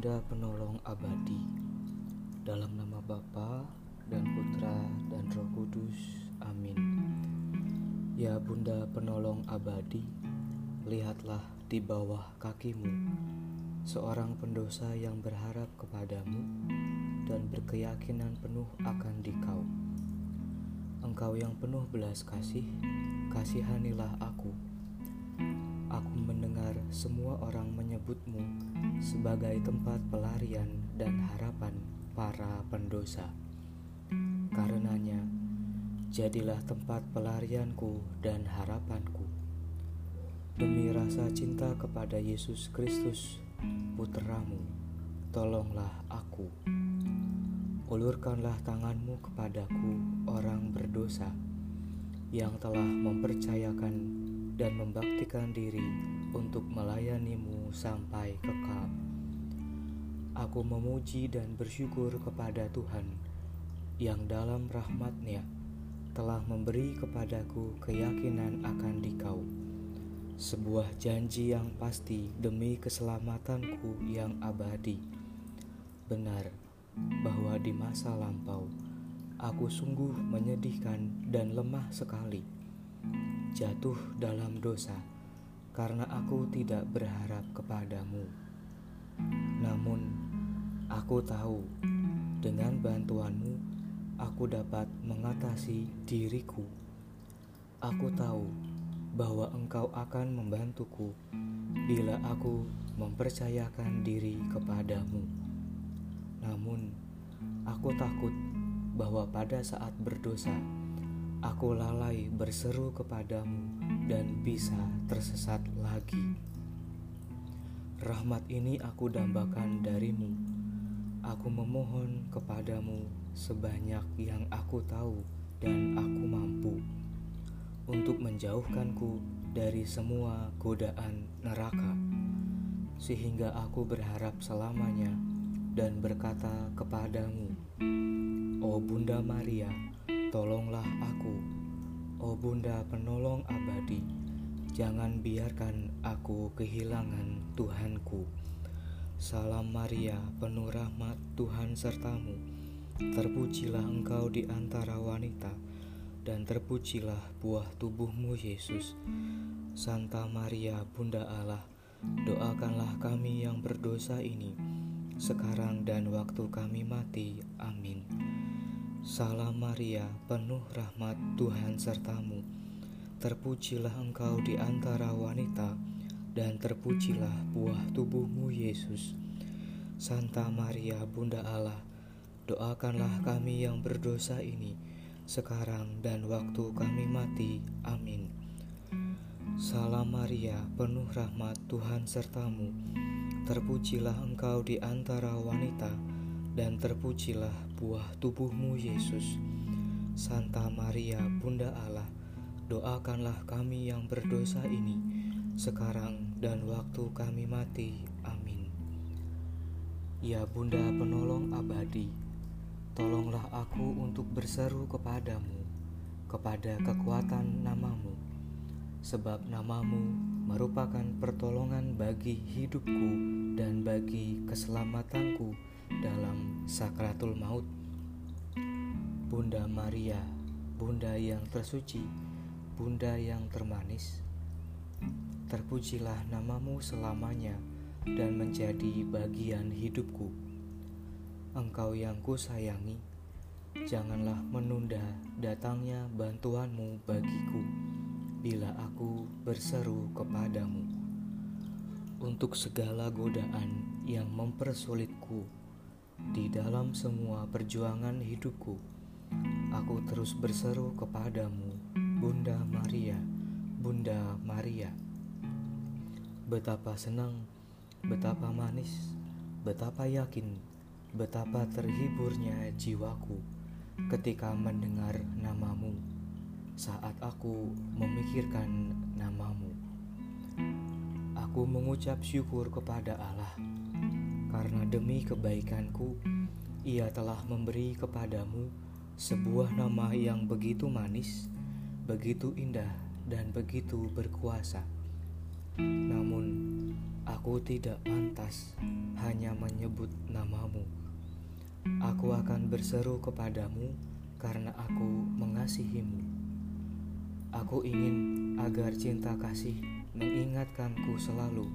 Bunda Penolong Abadi. Dalam nama Bapa dan Putra dan Roh Kudus Amin. Ya Bunda Penolong Abadi Lihatlah di bawah kakimu Seorang pendosa yang berharap kepadamu Dan berkeyakinan penuh akan dikau. Engkau yang penuh belas kasih Kasihanilah aku Aku mendengar semua orang menyebutmu sebagai tempat pelarian dan harapan para pendosa. Karenanya, jadilah tempat pelarianku dan harapanku. Demi rasa cinta kepada Yesus Kristus, putramu, tolonglah aku. Ulurkanlah tanganmu kepadaku, orang berdosa, yang telah mempercayakan dan membaktikan diri untuk melayanimu sampai kekal. Aku memuji dan bersyukur kepada Tuhan yang dalam rahmatnya telah memberi kepadaku keyakinan akan dikau. Sebuah janji yang pasti demi keselamatanku yang abadi. Benar bahwa di masa lampau aku sungguh menyedihkan dan lemah sekali jatuh dalam dosa karena aku tidak berharap kepadamu. Namun, aku tahu dengan bantuanmu aku dapat mengatasi diriku. Aku tahu bahwa engkau akan membantuku bila aku mempercayakan diri kepadamu. Namun, aku takut bahwa pada saat berdosa, Aku lalai berseru kepadamu dan bisa tersesat lagi. Rahmat ini aku dambakan darimu. Aku memohon kepadamu sebanyak yang aku tahu dan aku mampu untuk menjauhkanku dari semua godaan neraka, sehingga aku berharap selamanya dan berkata kepadamu, "Oh Bunda Maria." Tolonglah aku, oh Bunda penolong abadi, jangan biarkan aku kehilangan Tuhanku. Salam Maria, penuh rahmat Tuhan sertamu. Terpujilah engkau di antara wanita, dan terpujilah buah tubuhmu Yesus. Santa Maria, Bunda Allah, doakanlah kami yang berdosa ini, sekarang dan waktu kami mati. Amin. Salam Maria, penuh rahmat Tuhan sertamu. Terpujilah engkau di antara wanita, dan terpujilah buah tubuhmu Yesus. Santa Maria, Bunda Allah, doakanlah kami yang berdosa ini, sekarang dan waktu kami mati. Amin. Salam Maria, penuh rahmat Tuhan sertamu. Terpujilah engkau di antara wanita, dan terpujilah buah tubuhmu Yesus. Santa Maria, Bunda Allah, doakanlah kami yang berdosa ini, sekarang dan waktu kami mati. Amin. Ya Bunda penolong abadi, tolonglah aku untuk berseru kepadamu, kepada kekuatan namamu, sebab namamu merupakan pertolongan bagi hidupku dan bagi keselamatanku dalam sakratul maut. Bunda Maria, Bunda yang tersuci, Bunda yang termanis, terpujilah namamu selamanya dan menjadi bagian hidupku. Engkau yang kusayangi, janganlah menunda datangnya bantuanmu bagiku bila aku berseru kepadamu. Untuk segala godaan yang mempersulitku di dalam semua perjuangan hidupku, aku terus berseru kepadamu, Bunda Maria, Bunda Maria. Betapa senang, betapa manis, betapa yakin, betapa terhiburnya jiwaku ketika mendengar namamu saat aku memikirkan namamu. Aku mengucap syukur kepada Allah karena demi kebaikanku ia telah memberi kepadamu sebuah nama yang begitu manis, begitu indah, dan begitu berkuasa. Namun, Aku tidak pantas hanya menyebut namamu. Aku akan berseru kepadamu karena aku mengasihimu. Aku ingin agar cinta kasih mengingatkanku selalu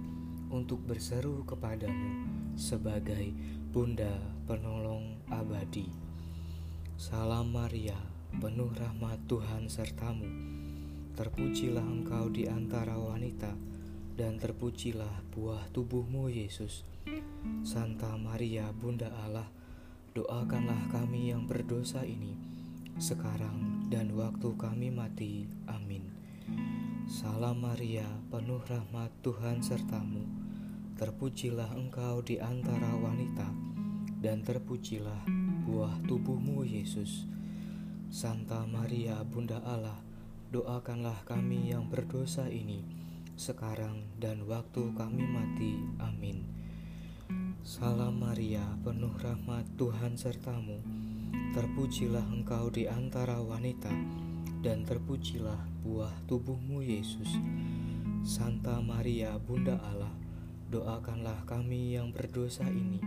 untuk berseru kepadamu sebagai Bunda Penolong Abadi. Salam Maria, penuh rahmat Tuhan sertamu. Terpujilah engkau di antara wanita dan terpujilah buah tubuhmu Yesus. Santa Maria Bunda Allah, doakanlah kami yang berdosa ini, sekarang dan waktu kami mati. Amin. Salam Maria, penuh rahmat Tuhan sertamu. Terpujilah engkau di antara wanita, dan terpujilah buah tubuhmu Yesus. Santa Maria Bunda Allah, doakanlah kami yang berdosa ini, sekarang dan waktu kami mati. Amin. Salam Maria, penuh rahmat Tuhan sertamu. Terpujilah engkau di antara wanita, dan terpujilah buah tubuhmu Yesus. Santa Maria, Bunda Allah, doakanlah kami yang berdosa ini,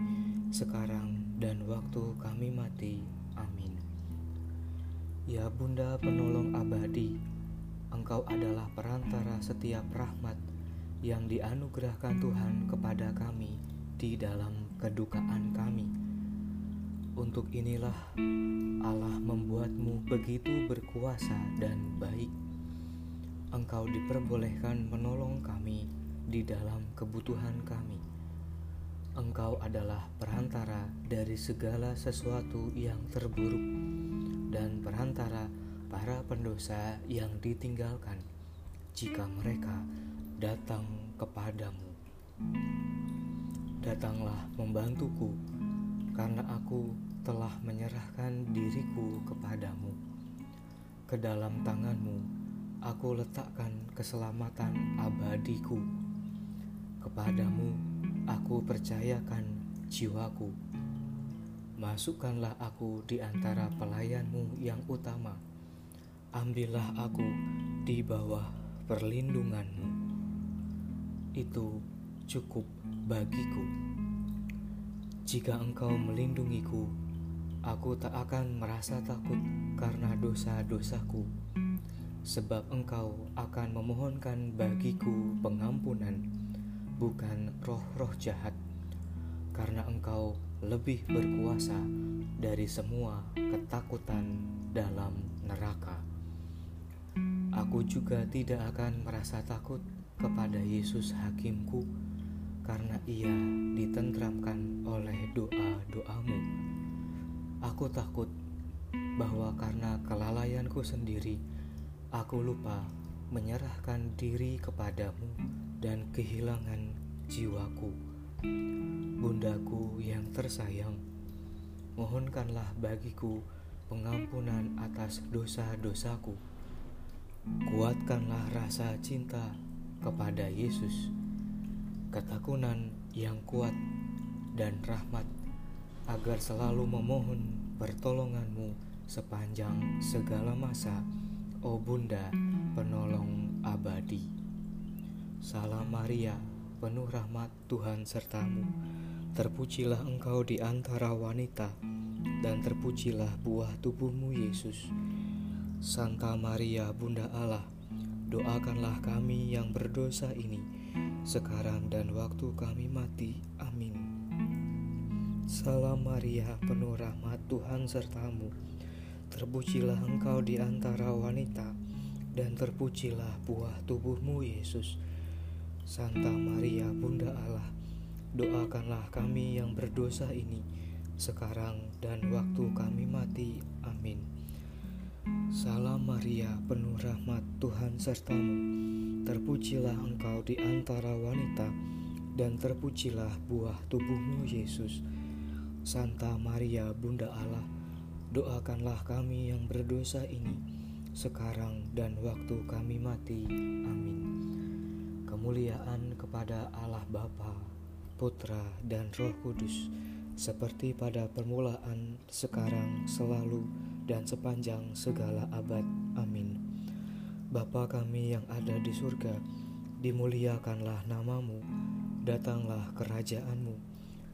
sekarang dan waktu kami mati. Amin. Ya Bunda penolong abadi, Engkau adalah perantara setiap rahmat yang dianugerahkan Tuhan kepada kami di dalam kedukaan kami. Untuk inilah Allah membuatmu begitu berkuasa dan baik. Engkau diperbolehkan menolong kami di dalam kebutuhan kami. Engkau adalah perantara dari segala sesuatu yang terburuk dan perantara para pendosa yang ditinggalkan jika mereka datang kepadamu. Datanglah membantuku, karena aku telah menyerahkan diriku kepadamu. Ke dalam tanganmu, aku letakkan keselamatan abadiku. Kepadamu, aku percayakan jiwaku. Masukkanlah aku di antara pelayanmu yang utama ambillah aku di bawah perlindunganmu. Itu cukup bagiku. Jika engkau melindungiku, aku tak akan merasa takut karena dosa-dosaku, sebab engkau akan memohonkan bagiku pengampunan, bukan roh-roh jahat, karena engkau lebih berkuasa dari semua ketakutan dalam neraka. Aku juga tidak akan merasa takut kepada Yesus Hakimku, karena Ia ditentramkan oleh doa-doamu. Aku takut bahwa karena kelalaianku sendiri, aku lupa menyerahkan diri kepadamu dan kehilangan jiwaku. Bundaku yang tersayang, mohonkanlah bagiku pengampunan atas dosa-dosaku Kuatkanlah rasa cinta kepada Yesus, ketakunan yang kuat dan rahmat, agar selalu memohon pertolonganmu sepanjang segala masa, oh Bunda, penolong abadi. Salam Maria, penuh rahmat Tuhan sertamu. Terpujilah engkau di antara wanita, dan terpujilah buah tubuhmu Yesus. Santa Maria Bunda Allah, doakanlah kami yang berdosa ini, sekarang dan waktu kami mati. Amin. Salam Maria, penuh rahmat Tuhan sertamu. Terpujilah engkau di antara wanita, dan terpujilah buah tubuhmu Yesus. Santa Maria Bunda Allah, doakanlah kami yang berdosa ini, sekarang dan waktu kami mati. Amin. Salam Maria, penuh rahmat Tuhan sertamu. Terpujilah engkau di antara wanita, dan terpujilah buah tubuhmu Yesus. Santa Maria, Bunda Allah, doakanlah kami yang berdosa ini, sekarang dan waktu kami mati. Amin. Kemuliaan kepada Allah Bapa, Putra, dan Roh Kudus, seperti pada permulaan, sekarang, selalu, dan sepanjang segala abad. Amin. Bapa kami yang ada di surga, dimuliakanlah namamu, Datanglah kerajaanmu,